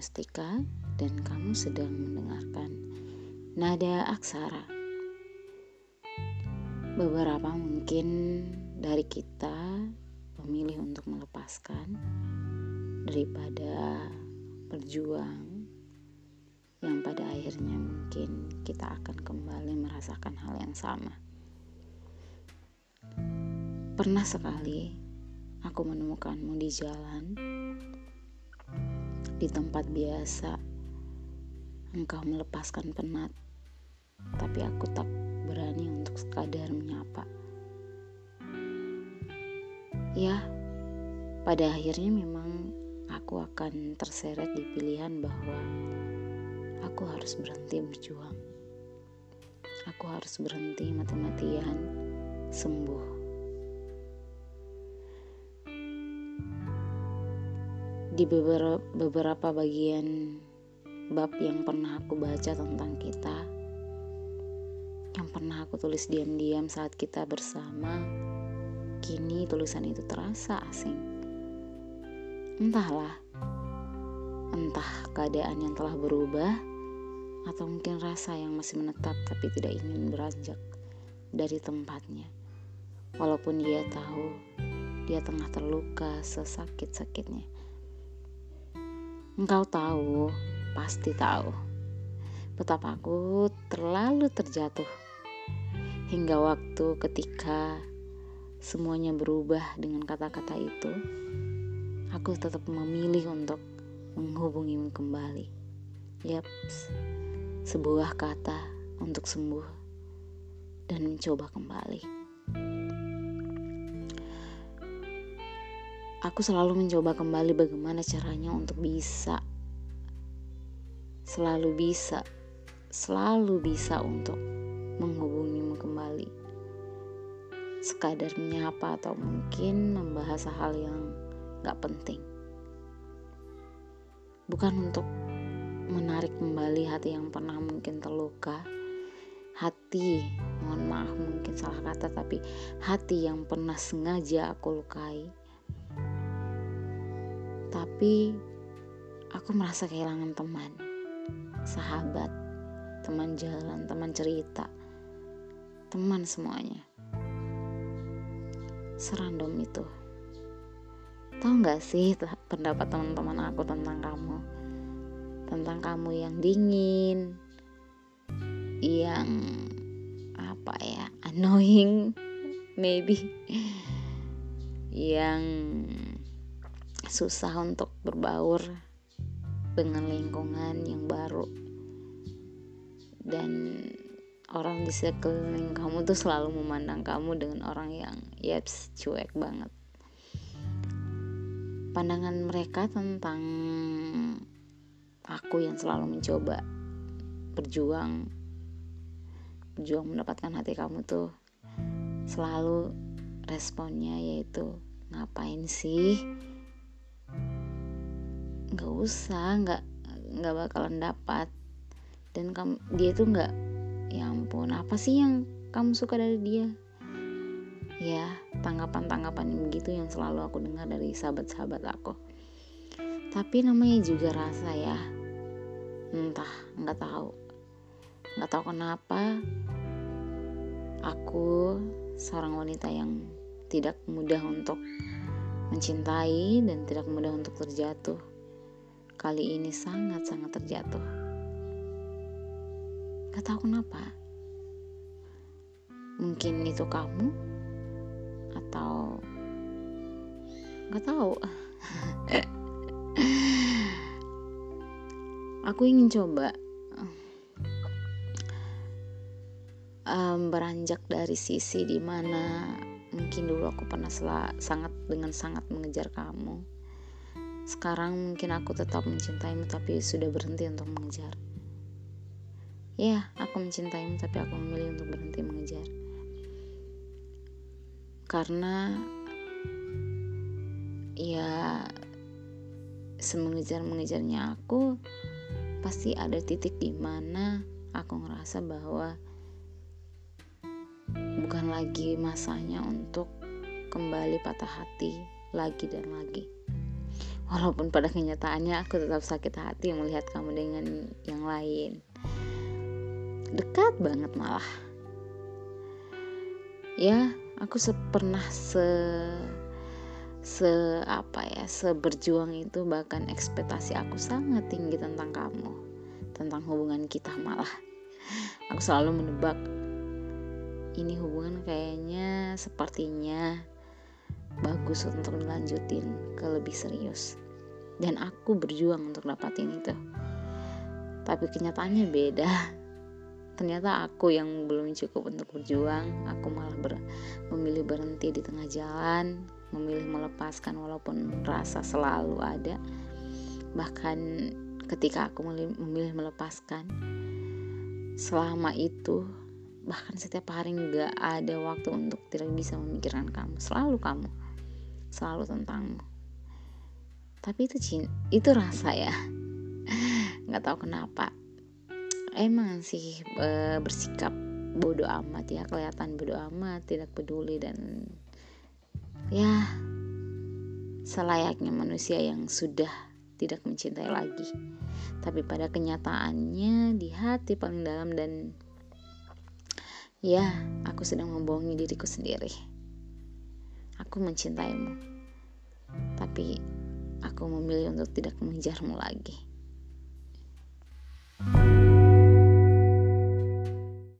Mustika dan kamu sedang mendengarkan Nada Aksara. Beberapa mungkin dari kita memilih untuk melepaskan daripada berjuang yang pada akhirnya mungkin kita akan kembali merasakan hal yang sama. Pernah sekali aku menemukanmu di jalan, di tempat biasa. Engkau melepaskan penat, tapi aku tak berani untuk sekadar menyapa. Ya, pada akhirnya memang aku akan terseret di pilihan bahwa aku harus berhenti berjuang. Aku harus berhenti mati-matian sembuh. Di beberapa, beberapa bagian bab yang pernah aku baca tentang kita, yang pernah aku tulis diam-diam saat kita bersama, kini tulisan itu terasa asing. Entahlah, entah keadaan yang telah berubah, atau mungkin rasa yang masih menetap tapi tidak ingin beranjak dari tempatnya. Walaupun dia tahu dia tengah terluka sesakit-sakitnya. Engkau tahu, pasti tahu, betapa aku terlalu terjatuh hingga waktu ketika semuanya berubah dengan kata-kata itu. Aku tetap memilih untuk menghubungimu kembali. Yap, sebuah kata untuk sembuh dan mencoba kembali. Aku selalu mencoba kembali bagaimana caranya untuk bisa. Selalu bisa. Selalu bisa untuk menghubungimu kembali. Sekadar menyapa atau mungkin membahas hal yang gak penting. Bukan untuk menarik kembali hati yang pernah mungkin terluka. Hati mohon maaf mungkin salah kata tapi hati yang pernah sengaja aku lukai tapi aku merasa kehilangan teman, sahabat, teman jalan, teman cerita, teman semuanya. Serandom itu. Tahu nggak sih pendapat teman-teman aku tentang kamu? Tentang kamu yang dingin, yang apa ya, annoying, maybe, yang susah untuk berbaur dengan lingkungan yang baru. Dan orang di sekeliling kamu tuh selalu memandang kamu dengan orang yang yaps cuek banget. Pandangan mereka tentang aku yang selalu mencoba berjuang berjuang mendapatkan hati kamu tuh selalu responnya yaitu ngapain sih nggak usah nggak nggak bakalan dapat. Dan kamu dia tuh nggak ya ampun apa sih yang kamu suka dari dia? Ya tanggapan-tanggapan begitu yang selalu aku dengar dari sahabat-sahabat aku. Tapi namanya juga rasa ya. Entah nggak tahu. Nggak tahu kenapa aku seorang wanita yang tidak mudah untuk mencintai dan tidak mudah untuk terjatuh kali ini sangat-sangat terjatuh. Gak tahu kenapa. Mungkin itu kamu atau gak tahu. Aku ingin coba um, beranjak dari sisi di mana mungkin dulu aku pernah sangat dengan sangat mengejar kamu sekarang mungkin aku tetap mencintaimu tapi sudah berhenti untuk mengejar. Ya, aku mencintaimu tapi aku memilih untuk berhenti mengejar. Karena ya semengejar-mengejarnya aku pasti ada titik di mana aku ngerasa bahwa bukan lagi masanya untuk kembali patah hati lagi dan lagi walaupun pada kenyataannya aku tetap sakit hati melihat kamu dengan yang lain. Dekat banget malah. Ya aku pernah se se apa ya seberjuang itu bahkan ekspektasi aku sangat tinggi tentang kamu. Tentang hubungan kita malah. Aku selalu menebak ini hubungan kayaknya sepertinya bagus untuk dilanjutin ke lebih serius. Dan aku berjuang untuk dapatin itu. Tapi kenyataannya beda. Ternyata aku yang belum cukup untuk berjuang. Aku malah ber, memilih berhenti di tengah jalan. Memilih melepaskan walaupun rasa selalu ada. Bahkan ketika aku memilih melepaskan selama itu bahkan setiap hari nggak ada waktu untuk tidak bisa memikirkan kamu. Selalu kamu selalu tentangmu. Tapi itu cinta itu rasa ya. Nggak tahu kenapa. Emang sih e, bersikap bodoh amat ya kelihatan bodoh amat tidak peduli dan ya selayaknya manusia yang sudah tidak mencintai lagi. Tapi pada kenyataannya di hati paling dalam dan ya aku sedang membohongi diriku sendiri aku mencintaimu. Tapi aku memilih untuk tidak mengejarmu lagi